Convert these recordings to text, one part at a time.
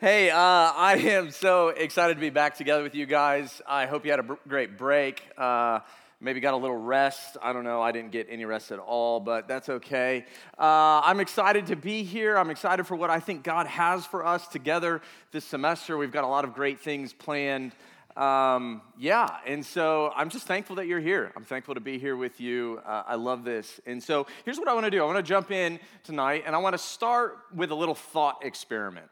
Hey, uh, I am so excited to be back together with you guys. I hope you had a great break. Uh, maybe got a little rest. I don't know. I didn't get any rest at all, but that's okay. Uh, I'm excited to be here. I'm excited for what I think God has for us together this semester. We've got a lot of great things planned. Um, yeah, and so I'm just thankful that you're here. I'm thankful to be here with you. Uh, I love this. And so here's what I want to do I want to jump in tonight, and I want to start with a little thought experiment.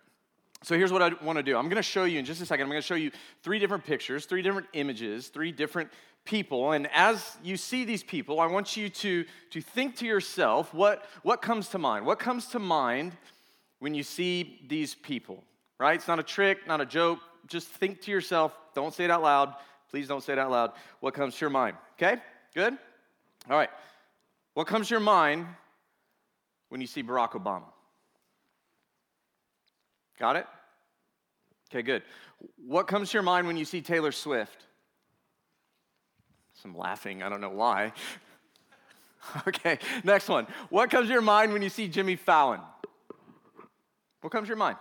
So here's what I want to do. I'm going to show you in just a second. I'm going to show you three different pictures, three different images, three different people. And as you see these people, I want you to, to think to yourself what, what comes to mind? What comes to mind when you see these people? Right? It's not a trick, not a joke. Just think to yourself. Don't say it out loud. Please don't say it out loud. What comes to your mind? Okay? Good? All right. What comes to your mind when you see Barack Obama? Got it? Okay, good. What comes to your mind when you see Taylor Swift? Some laughing, I don't know why. okay, next one. What comes to your mind when you see Jimmy Fallon? What comes to your mind?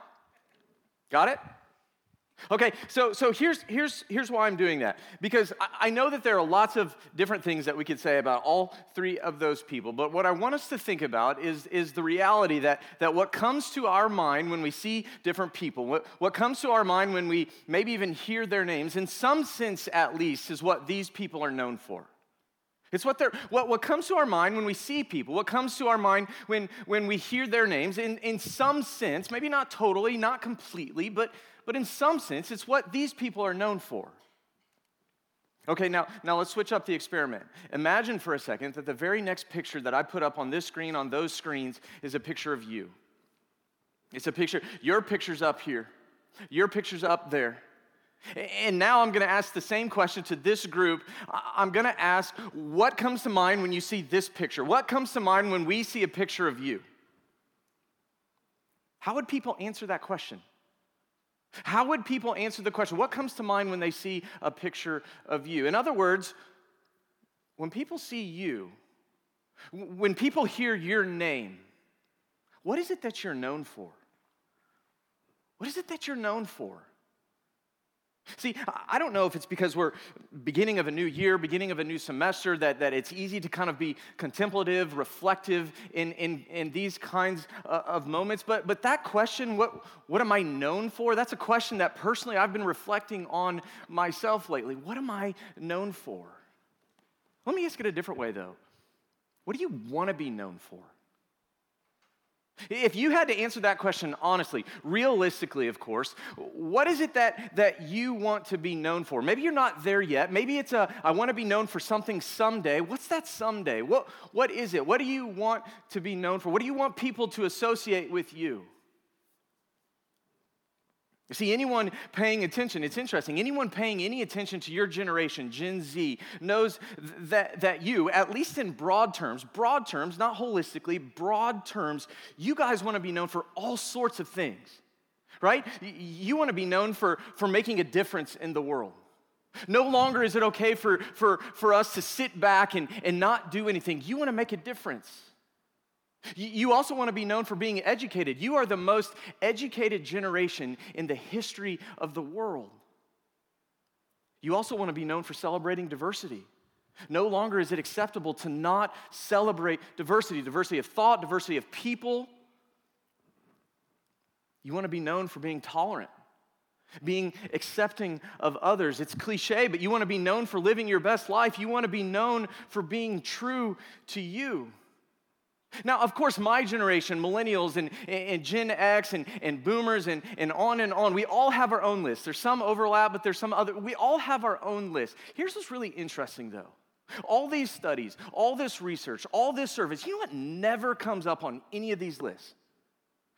Got it? Okay, so, so here's, here's, here's why I'm doing that. Because I, I, know that there are lots of different things that we could say about all three of those people, but what I want us to think about is, is the reality that, that what comes to our mind when we see different people, what, what comes to our mind when we maybe even hear their names, in some sense at least, is what these people are known for. It's what, they're, what, what comes to our mind when we see people, what comes to our mind when, when we hear their names, in, in some sense, maybe not totally, not completely, but, but in some sense, it's what these people are known for. Okay, now, now let's switch up the experiment. Imagine for a second that the very next picture that I put up on this screen, on those screens, is a picture of you. It's a picture, your picture's up here, your picture's up there. And now I'm to ask the same question to this group. I'm to ask, what comes to mind when you see this picture? What comes to mind when we see a picture of you? How would people answer that question? How would people answer the question? What comes to mind when they see a picture of you? In other words, when people see you, when people hear your name, what is it that you're known for? What is it that you're known for? See, I don't know if it's because we're beginning of a new year, beginning of a new semester, that, that it's easy to kind of be contemplative, reflective in, in, in these kinds uh, of moments. But, but that question, what, what am I known for? That's a question that personally I've been reflecting on myself lately. What am I known for? Let me ask it a different way, though. What do you want to be known for? If you had to answer that question honestly, realistically, of course, what is it that, that you want to be known for? Maybe you're not there yet. Maybe it's a, I want to be known for something someday. What's that someday? What, what is it? What do you want to be known for? What do you want people to associate with you? You see, anyone paying attention, it's interesting, anyone paying any attention to your generation, Gen Z, knows that, that you, at least in broad terms, broad terms, not holistically, broad terms, you guys want to be known for all sorts of things, right? You want to be known for, for making a difference in the world. No longer is it okay for, for, for us to sit back and, and not do anything. You want to make a difference. You also want to be known for being educated. You are the most educated generation in the history of the world. You also want to be known for celebrating diversity. No longer is it acceptable to not celebrate diversity diversity of thought, diversity of people. You want to be known for being tolerant, being accepting of others. It's cliche, but you want to be known for living your best life. You want to be known for being true to you. Now, of course, my generation, millennials and, and Gen X and, and boomers and, and on and on, we all have our own list. There's some overlap, but there's some other. We all have our own list. Here's what's really interesting, though. All these studies, all this research, all this service, you know what never comes up on any of these lists?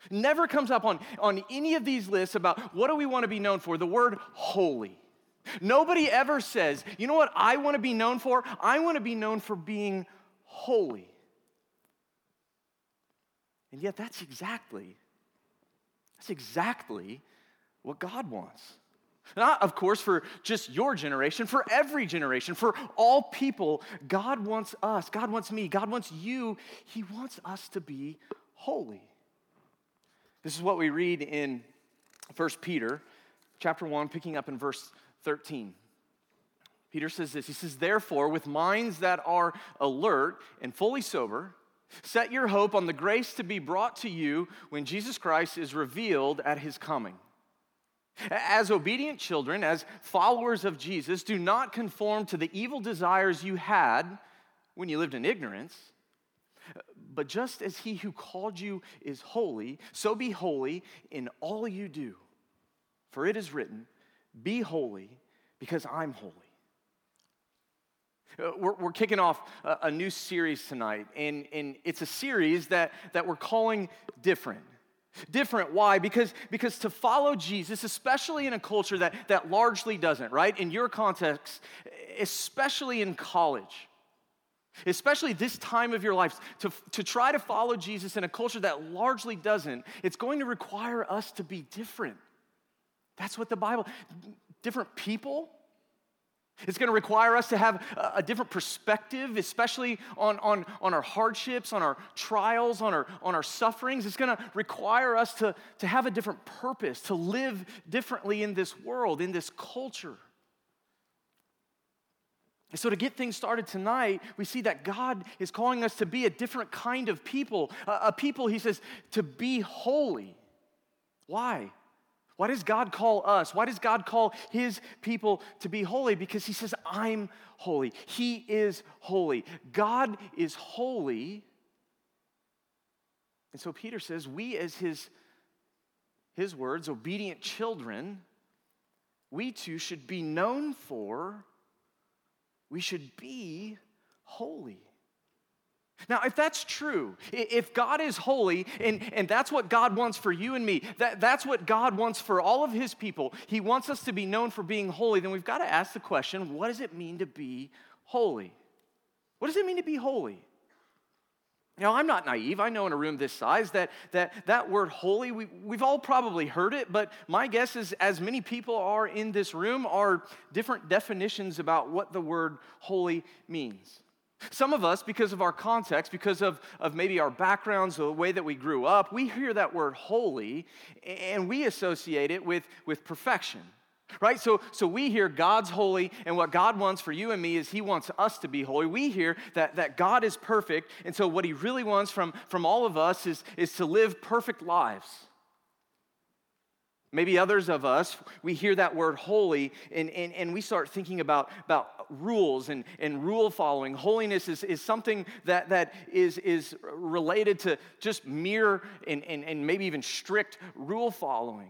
Never comes up on, on any of these lists about what do we want to be known for? The word holy. Nobody ever says, you know what I want to be known for? I want to be known for being holy. And yet, that's exactly, that's exactly what God wants. Not, of course, for just your generation, for every generation, for all people. God wants us, God wants me, God wants you. He wants us to be holy. This is what we read in 1 Peter chapter 1, picking up in verse 13. Peter says this He says, Therefore, with minds that are alert and fully sober, set your hope on the grace to be brought to you when Jesus Christ is revealed at his coming. As obedient children, as followers of Jesus, do not conform to the evil desires you had when you lived in ignorance. But just as he who called you is holy, so be holy in all you do. For it is written, Be holy because I'm holy. Uh, we're, we're kicking off a, a, new series tonight, and, and it's a series that, that we're calling Different. Different, why? Because, because to follow Jesus, especially in a culture that, that largely doesn't, right? In your context, especially in college, especially this time of your life, to, to try to follow Jesus in a culture that largely doesn't, it's going to require us to be different. That's what the Bible, different people, it's going to require us to have a different perspective, especially on, on, on our hardships, on our trials, on our, on our sufferings. It's going to require us to, to have a different purpose, to live differently in this world, in this culture. And so, to get things started tonight, we see that God is calling us to be a different kind of people. A, a people, He says, to be holy. Why? Why does God call us? Why does God call his people to be holy? Because he says, I'm holy. He is holy. God is holy. And so Peter says, we as his, his words, obedient children, we too should be known for, we should be holy. Now, if that's true, if God is holy and, and that's what God wants for you and me, that, that's what God wants for all of his people, he wants us to be known for being holy, then we've got to ask the question what does it mean to be holy? What does it mean to be holy? Now, I'm not naive. I know in a room this size that that, that word holy, we, we've all probably heard it, but my guess is, as many people are in this room, are different definitions about what the word holy means. Some of us, because of our context, because of, of maybe our backgrounds, the way that we grew up, we hear that word holy and we associate it with, with perfection. Right? So, so we hear God's holy, and what God wants for you and me is He wants us to be holy. We hear that, that God is perfect, and so what He really wants from, from all of us is, is to live perfect lives. Maybe others of us, we hear that word holy and, and, and we start thinking about, about rules and, and rule following. Holiness is, is something that, that is, is related to just mere and, and, and maybe even strict rule following.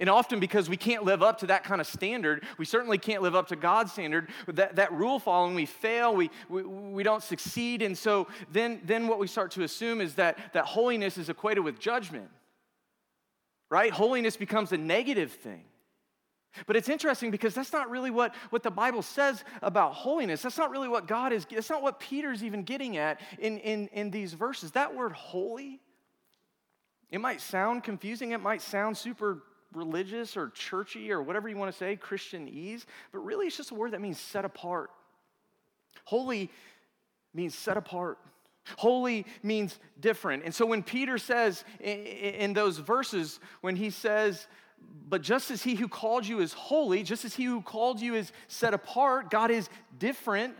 And often, because we can't live up to that kind of standard, we certainly can't live up to God's standard. That, that rule following, we fail, we, we, we don't succeed. And so then, then what we start to assume is that, that holiness is equated with judgment right? Holiness becomes a negative thing. But it's interesting because that's not really what, what the Bible says about holiness. That's not really what God is, that's not what Peter's even getting at in, in, in these verses. That word holy, it might sound confusing, it might sound super religious or churchy or whatever you want to say, Christianese, but really it's just a word that means set apart. Holy means set apart. Holy means different. And so when Peter says in those verses, when he says, but just as he who called you is holy, just as he who called you is set apart, God is different.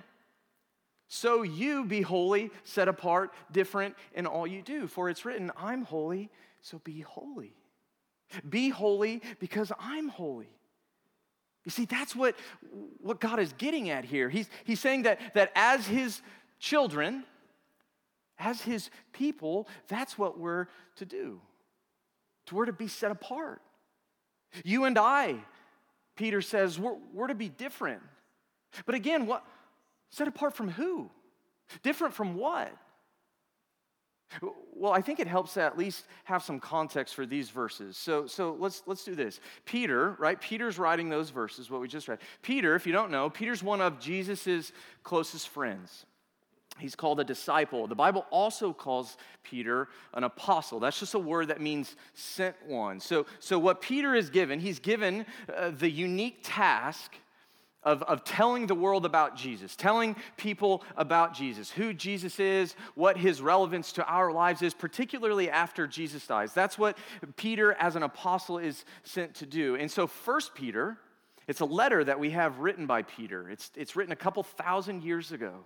So you be holy, set apart, different in all you do. For it's written, I'm holy, so be holy. Be holy because I'm holy. You see, that's what, what God is getting at here. He's, he's saying that, that as his children, as his people, that's what we're to do. We're to be set apart. You and I, Peter says, we're, we're to be different. But again, what set apart from who? Different from what? Well, I think it helps to at least have some context for these verses. So, so let's, let's do this. Peter, right? Peter's writing those verses, what we just read. Peter, if you don't know, Peter's one of Jesus's closest friends. He's called a disciple. The Bible also calls Peter an apostle. That's just a word that means sent one. So, so what Peter is given, he's given uh, the unique task of, of telling the world about Jesus, telling people about Jesus, who Jesus is, what his relevance to our lives is, particularly after Jesus dies. That's what Peter, as an apostle, is sent to do. And so, First Peter, it's a letter that we have written by Peter. It's, it's written a couple thousand years ago.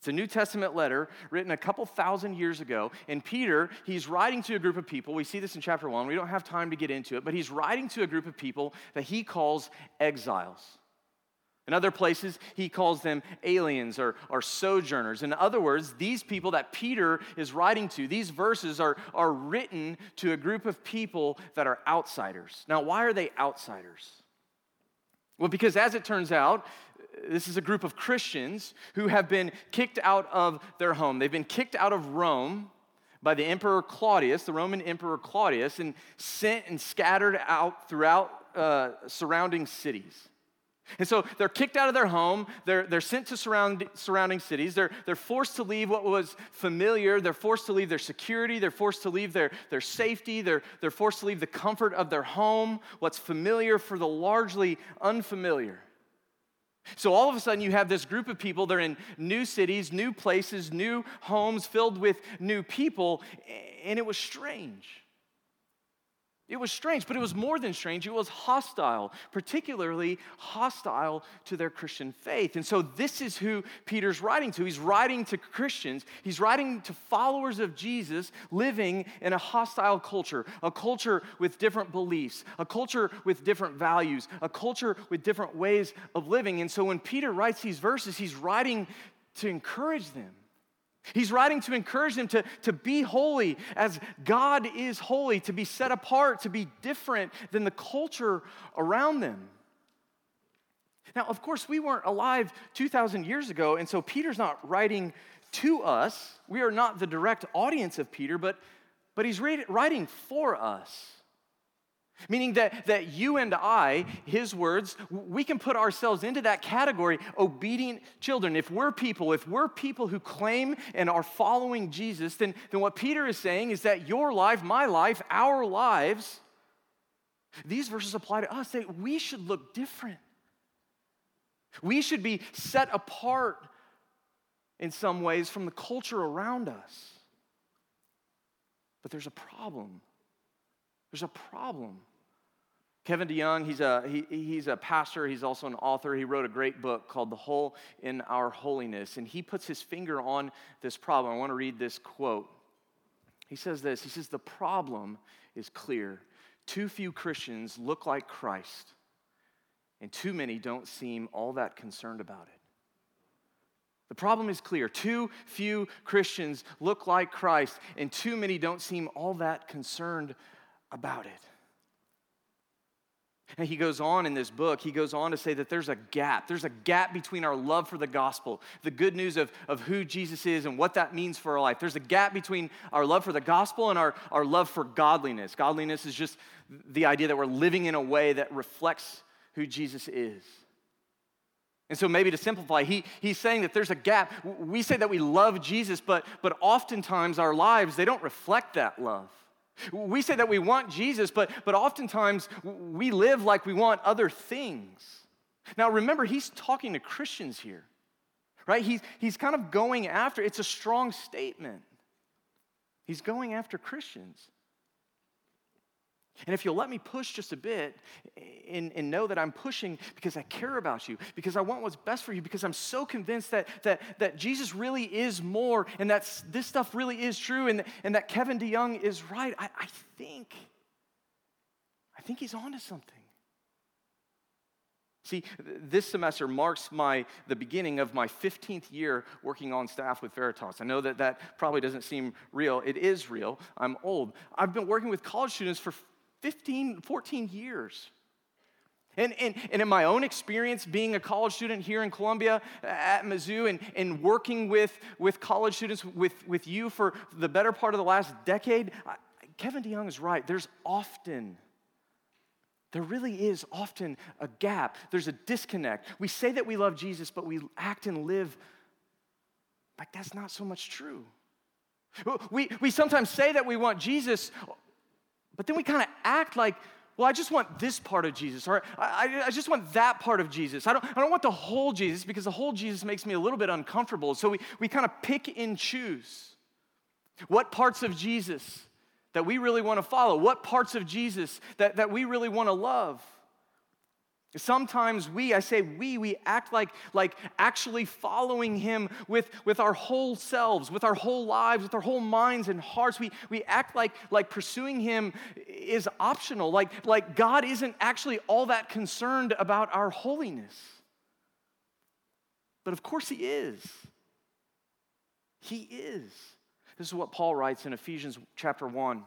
It's a New Testament letter written a couple thousand years ago. And Peter, he's writing to a group of people. We see this in chapter one. We don't have time to get into it, but he's writing to a group of people that he calls exiles. In other places, he calls them aliens or, or sojourners. In other words, these people that Peter is writing to, these verses are, are written to a group of people that are outsiders. Now, why are they outsiders? Well, because as it turns out, this is a group of Christians who have been kicked out of their home. They've been kicked out of Rome by the Emperor Claudius, the Roman Emperor Claudius, and sent and scattered out throughout uh, surrounding cities. And so they're kicked out of their home. They're, they're sent to surround, surrounding cities. They're, they're forced to leave what was familiar. They're forced to leave their security. They're forced to leave their, their safety. They're, they're forced to leave the comfort of their home, what's familiar for the largely unfamiliar. So all of a sudden, you have this group of people. They're in new cities, new places, new homes filled with new people, and it was strange. It was strange, but it was more than strange. It was hostile, particularly hostile to their Christian faith. And so, this is who Peter's writing to. He's writing to Christians, he's writing to followers of Jesus living in a hostile culture, a culture with different beliefs, a culture with different values, a culture with different ways of living. And so, when Peter writes these verses, he's writing to encourage them. He's writing to encourage them to, to be holy as God is holy, to be set apart, to be different than the culture around them. Now, of course, we weren't alive 2,000 years ago, and so Peter's not writing to us. We are not the direct audience of Peter, but, but he's writing for us. Meaning that, that you and I, his words, we can put ourselves into that category, obedient children. If we're people, if we're people who claim and are following Jesus, then, then what Peter is saying is that your life, my life, our lives, these verses apply to us, that we should look different. We should be set apart in some ways from the culture around us. But there's a problem. There's a problem. Kevin DeYoung, he's a, he, he's a pastor, he's also an author. He wrote a great book called The Hole in Our Holiness, and he puts his finger on this problem. I want to read this quote. He says this He says, The problem is clear. Too few Christians look like Christ, and too many don't seem all that concerned about it. The problem is clear. Too few Christians look like Christ, and too many don't seem all that concerned about it. And he goes on in this book, he goes on to say that there's a gap. There's a gap between our love for the gospel, the good news of, of who Jesus is and what that means for our life. There's a gap between our love for the gospel and our, our love for godliness. Godliness is just the idea that we're living in a way that reflects who Jesus is. And so, maybe to simplify, he, he's saying that there's a gap. We say that we love Jesus, but, but oftentimes our lives, they don't reflect that love. We say that we want Jesus, but, but oftentimes we live like we want other things. Now, remember, he's talking to Christians here, right? He's, he's kind of going after, it's a strong statement. He's going after Christians. And if you'll let me push just a bit and, and, know that I'm pushing because I care about you, because I want what's best for you, because I'm so convinced that, that, that Jesus really is more and that this stuff really is true and, and that Kevin DeYoung is right, I, I think, I think he's onto something. See, this semester marks my, the beginning of my 15th year working on staff with Veritas. I know that that probably doesn't seem real. It is real. I'm old. I've been working with college students for 15, 14 years. And, and, and in my own experience, being a college student here in Columbia uh, at Mizzou and, and working with, with college students, with, with you for the better part of the last decade, I, Kevin DeYoung is right. There's often, there really is often a gap. There's a disconnect. We say that we love Jesus, but we act and live like that's not so much true. We, we sometimes say that we want Jesus but then we kind of act like, well, I just want this part of Jesus, or I, I, just want that part of Jesus. I don't, I don't want the whole Jesus because the whole Jesus makes me a little bit uncomfortable. So we, we kind of pick and choose what parts of Jesus that we really want to follow, what parts of Jesus that, that we really want to love. Sometimes we, I say we, we act like, like actually following him with, with our whole selves, with our whole lives, with our whole minds and hearts. We, we act like, like pursuing him is optional, like, like God isn't actually all that concerned about our holiness. But of course he is. He is. This is what Paul writes in Ephesians chapter 1.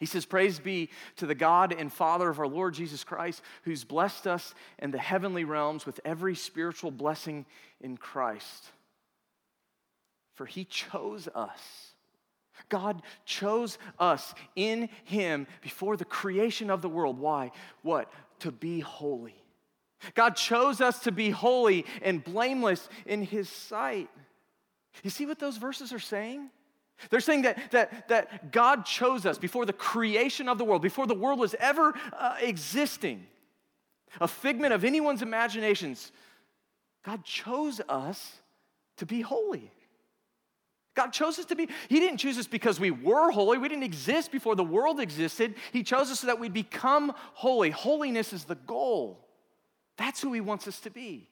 He says, Praise be to the God and Father of our Lord Jesus Christ, who's blessed us in the heavenly realms with every spiritual blessing in Christ. For he chose us. God chose us in him before the creation of the world. Why? What? To be holy. God chose us to be holy and blameless in his sight. You see what those verses are saying? They're saying that, that, that God chose us before the creation of the world, before the world was ever uh, existing, a figment of anyone's imaginations. God chose us to be holy. God chose us to be, He didn't choose us because we were holy. We didn't exist before the world existed. He chose us so that we'd become holy. Holiness is the goal. That's who He wants us to be.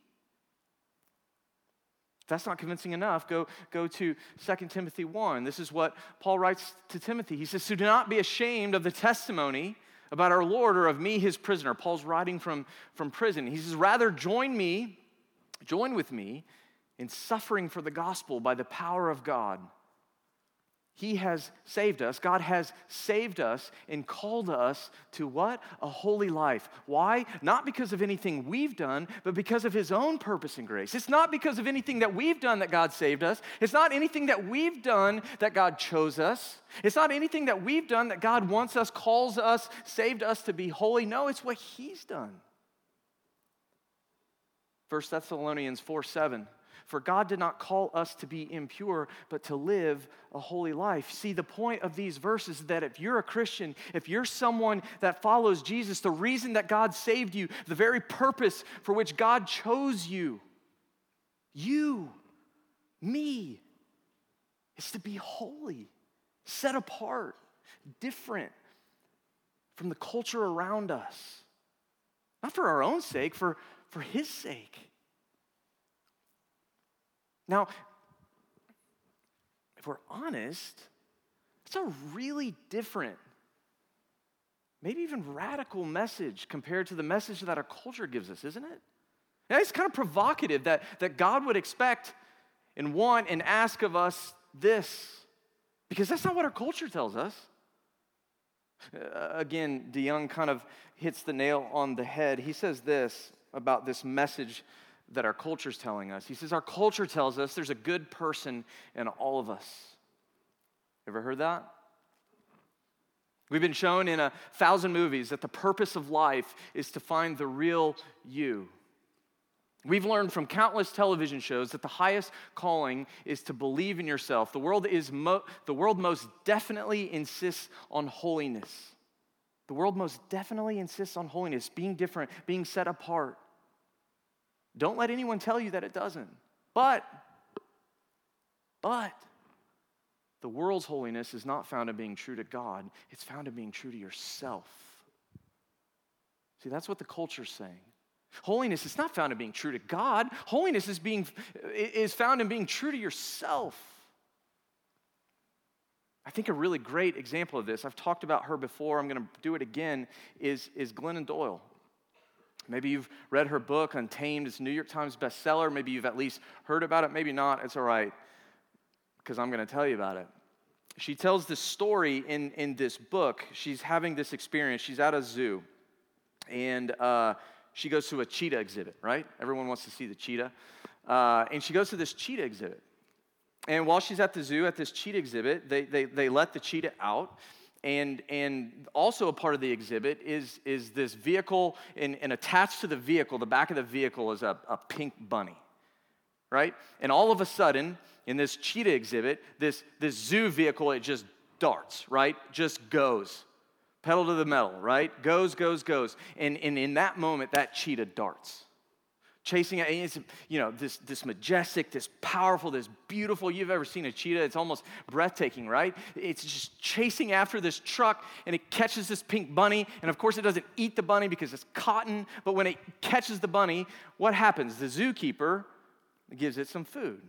If that's not convincing enough, go, go to 2 Timothy 1. This is what Paul writes to Timothy. He says, So do not be ashamed of the testimony about our Lord or of me, his prisoner. Paul's writing from, from prison. He says, Rather join me, join with me in suffering for the gospel by the power of God he has saved us. God has saved us and called us to what? A holy life. Why? Not because of anything we've done, but because of His own purpose and grace. It's not because of anything that we've done that God saved us. It's not anything that we've done that God chose us. It's not anything that we've done that God wants us, calls us, saved us to be holy. No, it's what He's done. 1 Thessalonians 4 7. For God did not call us to be impure, but to live a holy life. See, the point of these verses is that if you're a Christian, if you're someone that follows Jesus, the reason that God saved you, the very purpose for which God chose you, you, me, is to be holy, set apart, different from the culture around us. Not for our own sake, for, for His sake. Now, if we're honest, it's a really different, maybe even radical message compared to the message that our culture gives us, isn't it? Now, it's kind of provocative that, that God would expect and want and ask of us this, because that's not what our culture tells us. Uh, again, DeYoung kind of hits the nail on the head. He says this about this message that our culture is telling us. He says, Our culture tells us there's a good person in all of us. Ever heard that? We've been shown in a thousand movies that the purpose of life is to find the real you. We've learned from countless television shows that the highest calling is to believe in yourself. The world, is mo- the world most definitely insists on holiness. The world most definitely insists on holiness, being different, being set apart. Don't let anyone tell you that it doesn't. But, but, the world's holiness is not found in being true to God, it's found in being true to yourself. See, that's what the culture's saying. Holiness is not found in being true to God. Holiness is, being, is found in being true to yourself. I think a really great example of this, I've talked about her before, I'm going to do it again, is, is Glennon Doyle. Maybe you've read her book, Untamed. It's New York Times bestseller. Maybe you've at least heard about it. Maybe not. It's all right, because I'm going to tell you about it. She tells this story in, in this book. She's having this experience. She's at a zoo, and uh, she goes to a cheetah exhibit, right? Everyone wants to see the cheetah. Uh, and she goes to this cheetah exhibit. And while she's at the zoo at this cheetah exhibit, they, they, they let the cheetah out and, and also a part of the exhibit is, is this vehicle, and, and attached to the vehicle, the back of the vehicle is a, a pink bunny, right? And all of a sudden, in this cheetah exhibit, this, this zoo vehicle, it just darts, right? Just goes pedal to the metal, right? Goes, goes, goes. And, and in that moment, that cheetah darts. Chasing it, it's, you know, this, this majestic, this powerful, this beautiful. You've ever seen a cheetah? It's almost breathtaking, right? It's just chasing after this truck and it catches this pink bunny. And of course, it doesn't eat the bunny because it's cotton. But when it catches the bunny, what happens? The zookeeper gives it some food.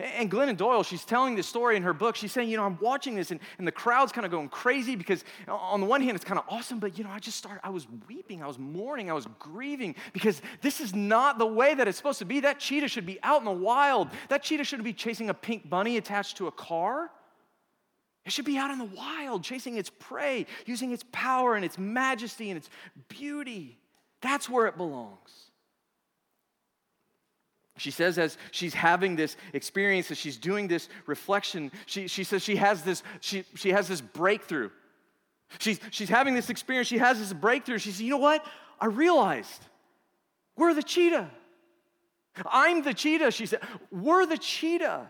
And Glennon Doyle, she's telling this story in her book. She's saying, you know, I'm watching this and, and the crowd's kind of going crazy because on the one hand, it's kind of awesome, but, you know, I just started, I was weeping, I was mourning, I was grieving because this is not the way that it's supposed to be. That cheetah should be out in the wild. That cheetah shouldn't be chasing a pink bunny attached to a car. It should be out in the wild, chasing its prey, using its power and its majesty and its beauty. That's where it belongs. She says, as she's having this experience, as she's doing this reflection, she, she says she has this, she, she has this breakthrough. She's, she's having this experience, she has this breakthrough. She says, You know what? I realized we're the cheetah. I'm the cheetah, she said. We're the cheetah.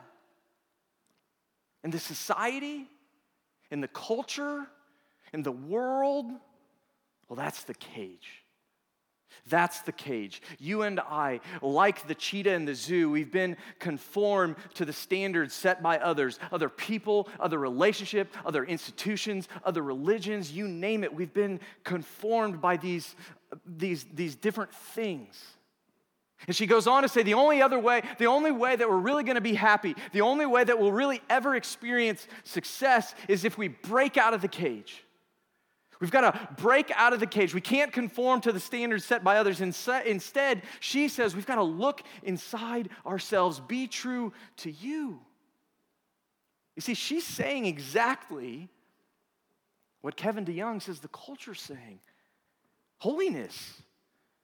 And the society, in the culture, in the world, well, that's the cage. That's the cage. You and I, like the cheetah in the zoo, we've been conformed to the standards set by others, other people, other relationship, other institutions, other religions, you name it. We've been conformed by these, these, these different things. And she goes on to say the only other way, the only way that we're really going to be happy, the only way that we'll really ever experience success is if we break out of the cage. We've got to break out of the cage. We can't conform to the standards set by others. Instead, she says we've got to look inside ourselves, be true to you. You see, she's saying exactly what Kevin DeYoung says the culture's saying holiness.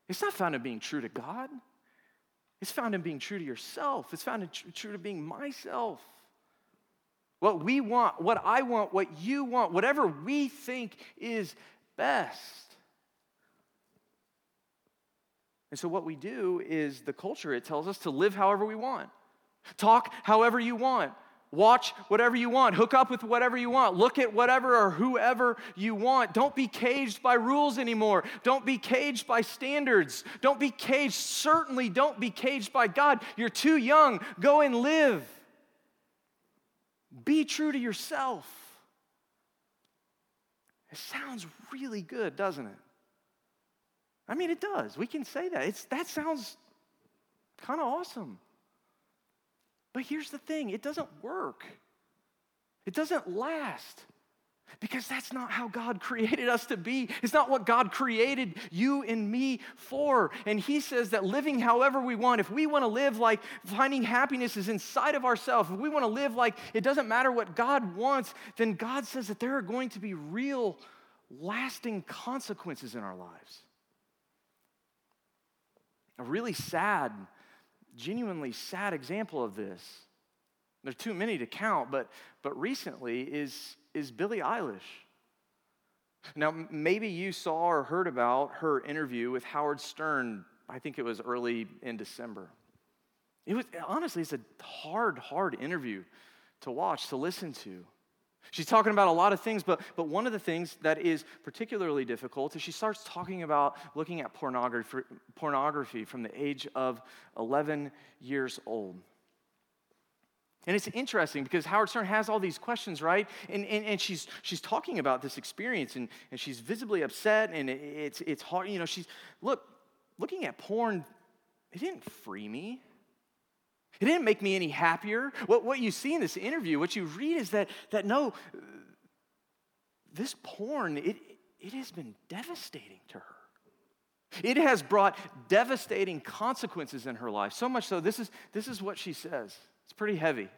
It's not found in being true to God, it's found in being true to yourself, it's found in tr- true to being myself. What we want, what I want, what you want, whatever we think is best. And so, what we do is the culture, it tells us to live however we want, talk however you want, watch whatever you want, hook up with whatever you want, look at whatever or whoever you want. Don't be caged by rules anymore. Don't be caged by standards. Don't be caged, certainly don't be caged by God. You're too young. Go and live. Be true to yourself. It sounds really good, doesn't it? I mean, it does. We can say that. It's, that sounds kind of awesome. But here's the thing it doesn't work, it doesn't last. Because that's not how God created us to be. It's not what God created you and me for. And He says that living however we want, if we want to live like finding happiness is inside of ourselves, if we want to live like it doesn't matter what God wants, then God says that there are going to be real, lasting consequences in our lives. A really sad, genuinely sad example of this. There's too many to count, but, but recently is is Billie Eilish. Now, maybe you saw or heard about her interview with Howard Stern, I think it was early in December. It was honestly, it's a hard, hard interview to watch, to listen to. She's talking about a lot of things, but, but one of the things that is particularly difficult is she starts talking about looking at pornography, pornography from the age of 11 years old. And it's interesting because Howard Stern has all these questions, right? And, and, and she's, she's talking about this experience and, and she's visibly upset and it, it's, it's hard. You know, she's, look, looking at porn, it didn't free me. It didn't make me any happier. What, what you see in this interview, what you read is that, that no, this porn, it, it has been devastating to her. It has brought devastating consequences in her life. So much so, this is, this is what she says. It's pretty heavy.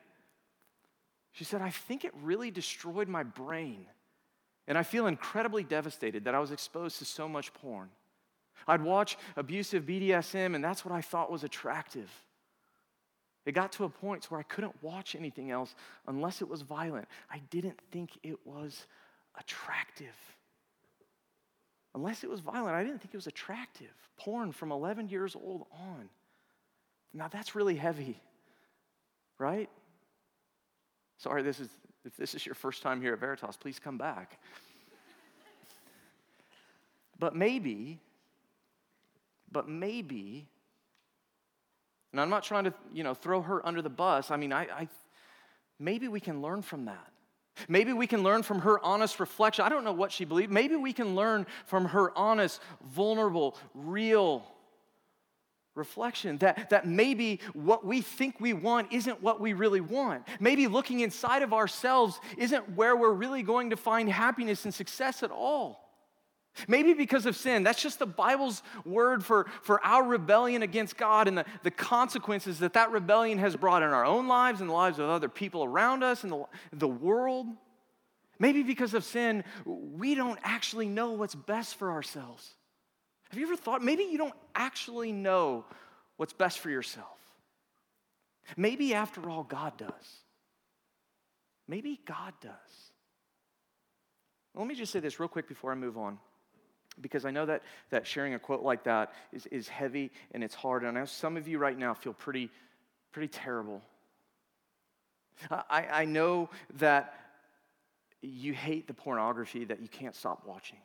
She said, I think it really destroyed my brain. And I feel incredibly devastated that I was exposed to so much porn. I'd watch abusive BDSM, and that's what I thought was attractive. It got to a point where I couldn't watch anything else unless it was violent. I didn't think it was attractive. Unless it was violent, I didn't think it was attractive. Porn from 11 years old on. Now that's really heavy right? Sorry, this is if this is your first time here at Veritas, please come back. But maybe, but maybe, and I'm not trying to, you know, throw her under the bus. I mean, I, I maybe we can learn from that. Maybe we can learn from her honest reflection. I don't know what she believed. Maybe we can learn from her honest, vulnerable, real reflection that, that maybe what we think we want isn't what we really want. Maybe looking inside of ourselves isn't where we're really going to find happiness and success at all. Maybe because of sin. That's just the Bible's word for, for our rebellion against God and the, the consequences that that rebellion has brought in our own lives and the lives of other people around us and the, the world. Maybe because of sin, we don't actually know what's best for ourselves. Have you ever thought maybe you don't actually know what's best for yourself? Maybe after all, God does. Maybe God does. Let me just say this real quick before I move on, because I know that, that sharing a quote like that is, is heavy and it's hard. And I know some of you right now feel pretty, pretty terrible. I, I know that you hate the pornography that you can't stop watching.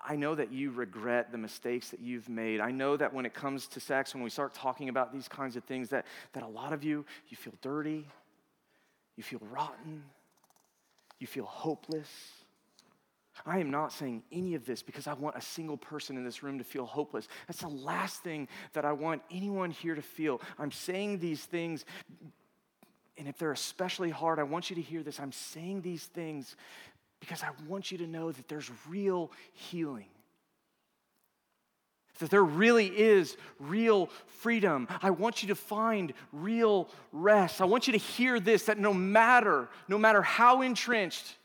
I know that you regret the mistakes that you've made. I know that when it comes to sex, when we start talking about these kinds of things, that, that a lot of you, you feel dirty, you feel rotten, you feel hopeless. I am not saying any of this because I want a single person in this room to feel hopeless. That's the last thing that I want anyone here to feel. I'm saying these things, and if they're especially hard, I want you to hear this. I'm saying these things because I want you to know that there's real healing. That there really is real freedom. I want you to find real rest. I want you to hear this that no matter, no matter how entrenched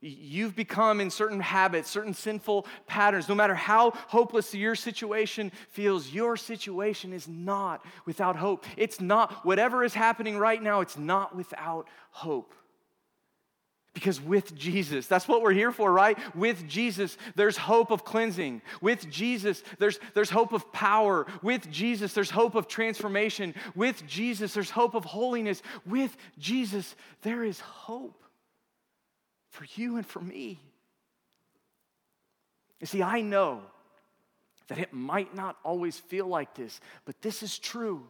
you've become in certain habits, certain sinful patterns, no matter how hopeless your situation feels, your situation is not without hope. It's not, whatever is happening right now, it's not without hope. Because with Jesus, that's what we're here for, right? With Jesus, there's hope of cleansing. With Jesus, there's, there's hope of power. With Jesus, there's hope of transformation. With Jesus, there's hope of holiness. With Jesus, there is hope for you and for me. You see, I know that it might not always feel like this, but this is true.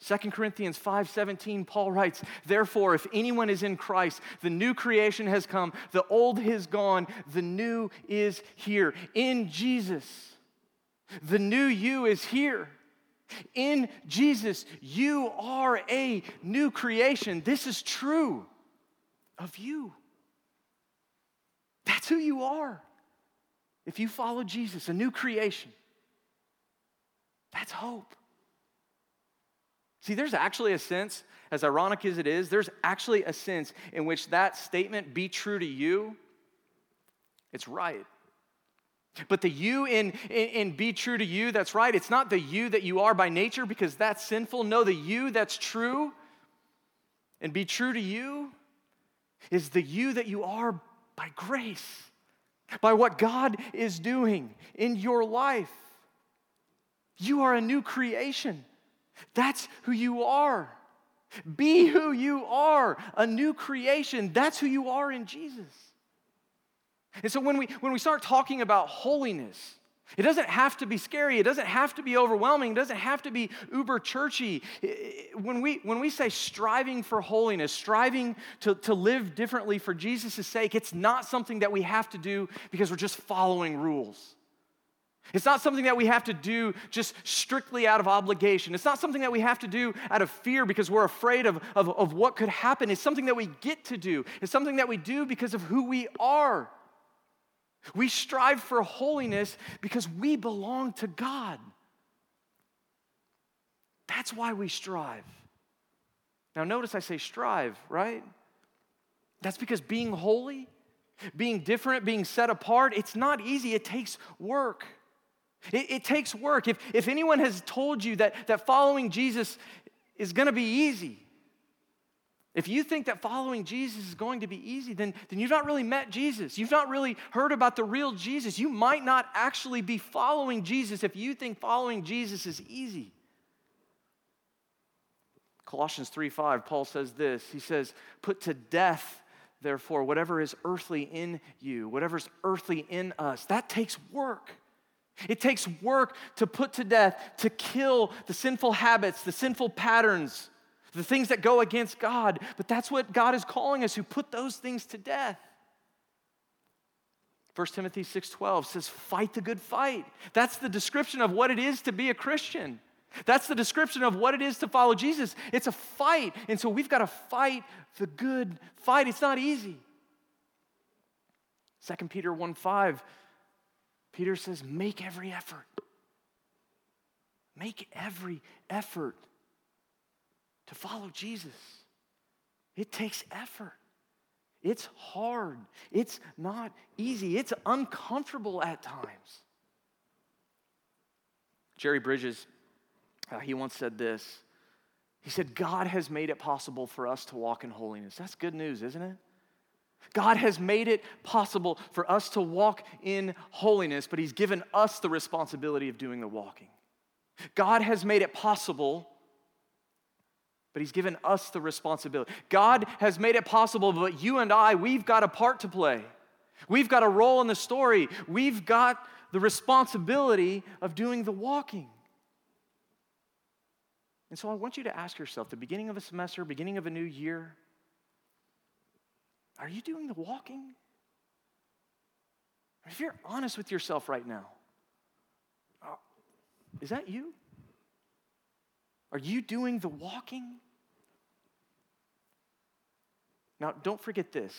2 Corinthians 5:17 Paul writes, "Therefore if anyone is in Christ, the new creation has come, the old is gone, the new is here. In Jesus, the new you is here. In Jesus, you are a new creation. This is true of you. That's who you are. If you follow Jesus, a new creation. That's hope. See, there's actually a sense, as ironic as it is, there's actually a sense in which that statement, be true to you, it's right. But the you in, in, in, be true to you, that's right. It's not the you that you are by nature because that's sinful. No, the you that's true and be true to you is the you that you are by grace, by what God is doing in your life. You are a new creation. That's who you are. Be who you are, a new creation. That's who you are in Jesus. And so when we, when we start talking about holiness, it doesn't have to be scary. It doesn't have to be overwhelming. It doesn't have to be uber churchy. When we, when we say striving for holiness, striving to, to live differently for Jesus' sake, it's not something that we have to do because we're just following rules. It's not something that we have to do just strictly out of obligation. It's not something that we have to do out of fear because we're afraid of, of, of what could happen. It's something that we get to do. It's something that we do because of who we are. We strive for holiness because we belong to God. That's why we strive. Now, notice I say strive, right? That's because being holy, being different, being set apart, it's not easy. It takes work. It, it takes work. If, if anyone has told you that, that following Jesus is going to be easy, if you think that following Jesus is going to be easy, then, then you've not really met Jesus. You've not really heard about the real Jesus. You might not actually be following Jesus if you think following Jesus is easy. Colossians 3 5, Paul says this. He says, Put to death therefore, whatever is earthly in you, whatever's earthly in us, that takes work. It takes work to put to death, to kill the sinful habits, the sinful patterns, the things that go against God. But that's what God is calling us who put those things to death. 1 Timothy 6:12 says fight the good fight. That's the description of what it is to be a Christian. That's the description of what it is to follow Jesus. It's a fight. And so we've got to fight the good fight. It's not easy. 2 Peter 1 5, Peter says, make every effort. Make every effort to follow Jesus. It takes effort. It's hard. It's not easy. It's uncomfortable at times. Jerry Bridges uh, he once said this. He said, God has made it possible for us to walk in holiness. That's good news, isn't it? God has made it possible for us to walk in holiness, but He's given us the responsibility of doing the walking. God has made it possible, but He's given us the responsibility. God has made it possible, but you and I, we've got a part to play. We've got a role in the story. We've got the responsibility of doing the walking. And so I want you to ask yourself the beginning of a semester, beginning of a new year, are you doing the walking? If you're honest with yourself right now, uh, is that you? Are you doing the walking? Now, don't forget this.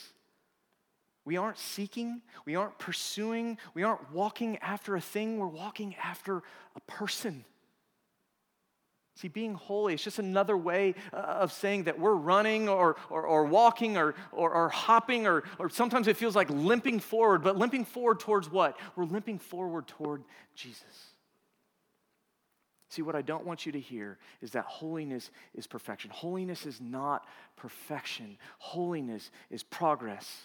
We aren't seeking, we aren't pursuing, we aren't walking after a thing, we're walking after a person. See, being holy is just another way uh, of saying that we're running or, or, or walking or, or, or, hopping, or, or sometimes it feels like limping forward, but limping forward towards what? We're limping forward toward Jesus. See, what I don't want you to hear is that holiness is perfection. Holiness is not perfection, holiness is progress.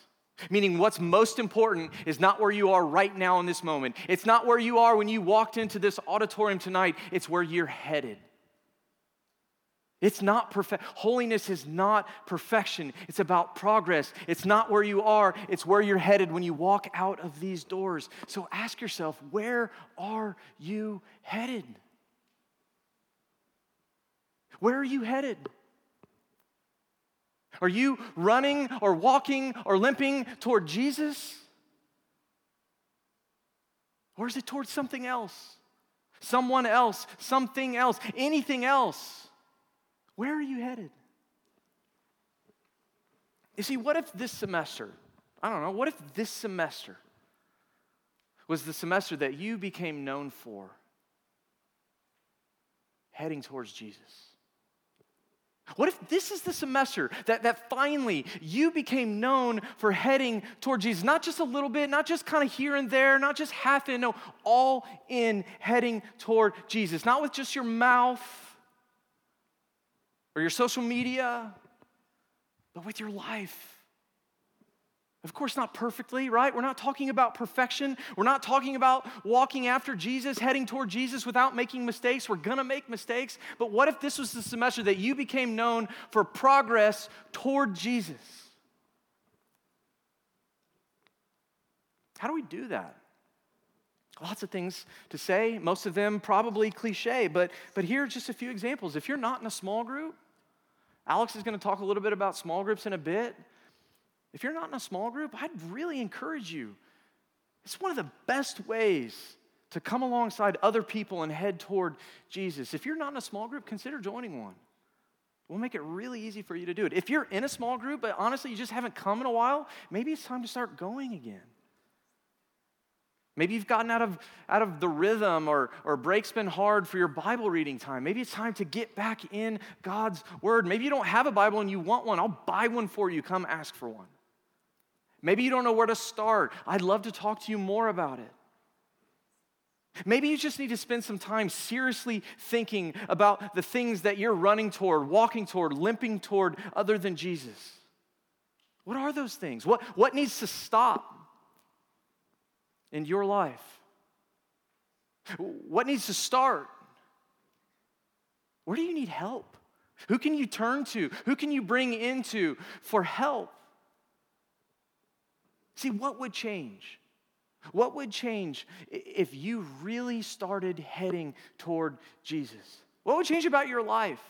Meaning, what's most important is not where you are right now in this moment. It's not where you are when you walked into this auditorium tonight, it's where you're headed. It's not perfect. Holiness is not perfection. It's about progress. It's not where you are, it's where you're headed when you walk out of these doors. So ask yourself, where are you headed? Where are you headed? Are you running or walking or limping toward Jesus? Or is it towards something else? Someone else, something else, anything else? Where are you headed? You see, what if this semester, I don't know, what if this semester was the semester that you became known for heading towards Jesus? What if this is the semester that, that finally you became known for heading toward Jesus? Not just a little bit, not just kind of here and there, not just half in, no, all in heading toward Jesus. Not with just your mouth, or your social media, but with your life. Of course, not perfectly, right? We're not talking about perfection. We're not talking about walking after Jesus, heading toward Jesus without making mistakes. We're gonna make mistakes. But what if this was the semester that you became known for progress toward Jesus? How do we do that? Lots of things to say, most of them probably cliche, but, but here are just a few examples. If you're not in a small group, Alex is going to talk a little bit about small groups in a bit. If you're not in a small group, I'd really encourage you. It's one of the best ways to come alongside other people and head toward Jesus. If you're not in a small group, consider joining one. We'll make it really easy for you to do it. If you're in a small group, but honestly, you just haven't come in a while, maybe it's time to start going again. Maybe you've gotten out of, out of the rhythm or, or break's been hard for your Bible reading time. Maybe it's time to get back in God's Word. Maybe you don't have a Bible and you want one. I'll buy one for you. Come ask for one. Maybe you don't know where to start. I'd love to talk to you more about it. Maybe you just need to spend some time seriously thinking about the things that you're running toward, walking toward, limping toward, other than Jesus. What are those things? What, what needs to stop? In your life? What needs to start? Where do you need help? Who can you turn to? Who can you bring into for help? See, what would change? What would change if you really started heading toward Jesus? What would change about your life?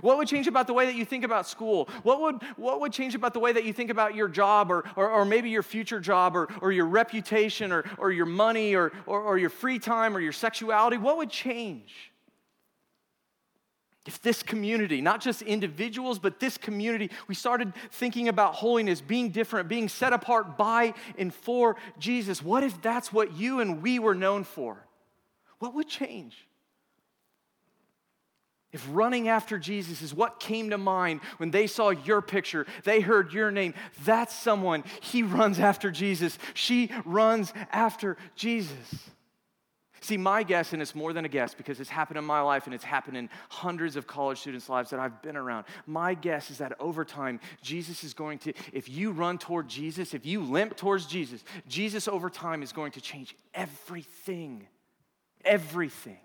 What would change about the way that you think about school? What would, what would change about the way that you think about your job or, or, or maybe your future job or, or your reputation or, or your money or, or, or your free time or your sexuality? What would change? If this community, not just individuals, but this community, we started thinking about holiness, being different, being set apart by and for Jesus. What if that's what you and we were known for? What would change? If running after Jesus is what came to mind when they saw your picture, they heard your name, that's someone. He runs after Jesus. She runs after Jesus. See, my guess, and it's more than a guess because it's happened in my life and it's happened in hundreds of college students' lives that I've been around. My guess is that over time, Jesus is going to, if you run toward Jesus, if you limp towards Jesus, Jesus over time is going to change everything. Everything.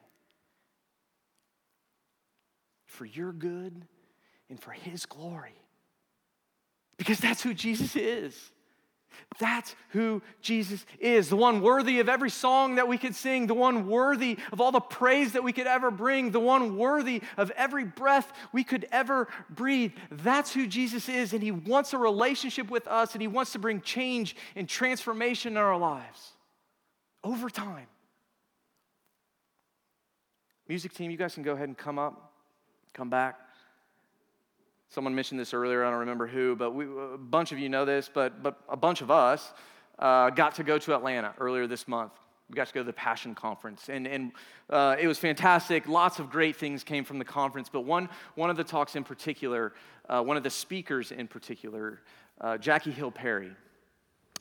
For your good and for His glory. Because that's who Jesus is. That's who Jesus is, the one worthy of every song that we could sing, the one worthy of all the praise that we could ever bring, the one worthy of every breath we could ever breathe. That's who Jesus is, and He wants a relationship with us, and He wants to bring change and transformation in our lives over time. Music team, you guys can go ahead and come up, come back. Someone mentioned this earlier, I don't remember who, but we, a bunch of you know this, but, but a bunch of us uh, got to go to Atlanta earlier this month. We got to go to the Passion Conference, and, and uh, it was fantastic. Lots of great things came from the conference, but one, one of the talks in particular, uh, one of the speakers in particular, uh, Jackie Hill Perry,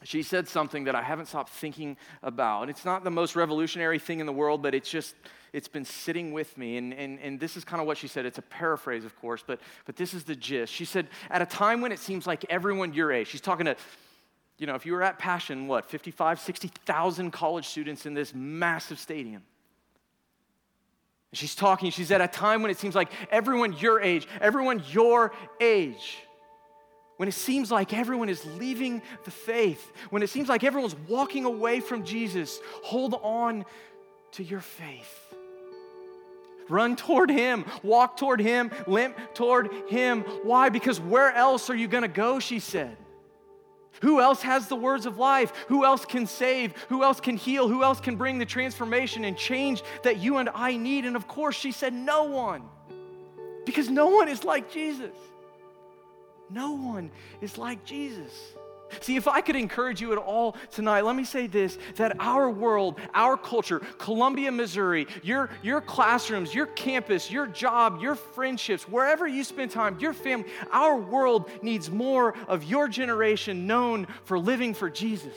she said something that I haven't stopped thinking about. And it's not the most revolutionary thing in the world, but it's just, it's been sitting with me. And, and, and this is kind of what she said. It's a paraphrase, of course, but, but this is the gist. She said, at a time when it seems like everyone your age, she's talking to, you know, if you were at Passion, what, 55, 60,000 college students in this massive stadium. she's talking, she's at a time when it seems like everyone your age, everyone your age, when it seems like everyone is leaving the faith, when it seems like everyone's walking away from Jesus, hold on to your faith. Run toward Him, walk toward Him, limp toward Him. Why? Because where else are you going to go? She said. Who else has the words of life? Who else can save? Who else can heal? Who else can bring the transformation and change that you and I need? And of course, she said, No one. Because no one is like Jesus. No one is like Jesus. See, if I could encourage you at all tonight, let me say this that our world, our culture, Columbia, Missouri, your, your classrooms, your campus, your job, your friendships, wherever you spend time, your family, our world needs more of your generation known for living for Jesus.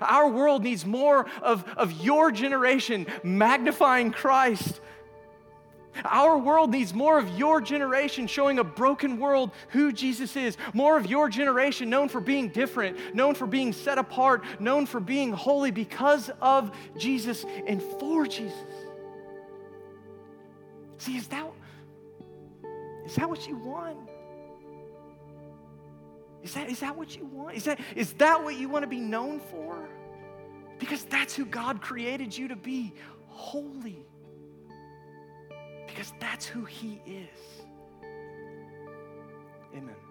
Our world needs more of, of your generation magnifying Christ our world needs more of your generation showing a broken world who Jesus is. More of your generation known for being different, known for being set apart, known for being holy because of Jesus and for Jesus. See, is that, is that what you want? Is that, is that what you want? Is that, is that what you want to be known for? Because that's who God created you to be holy because that's who He is. Amen.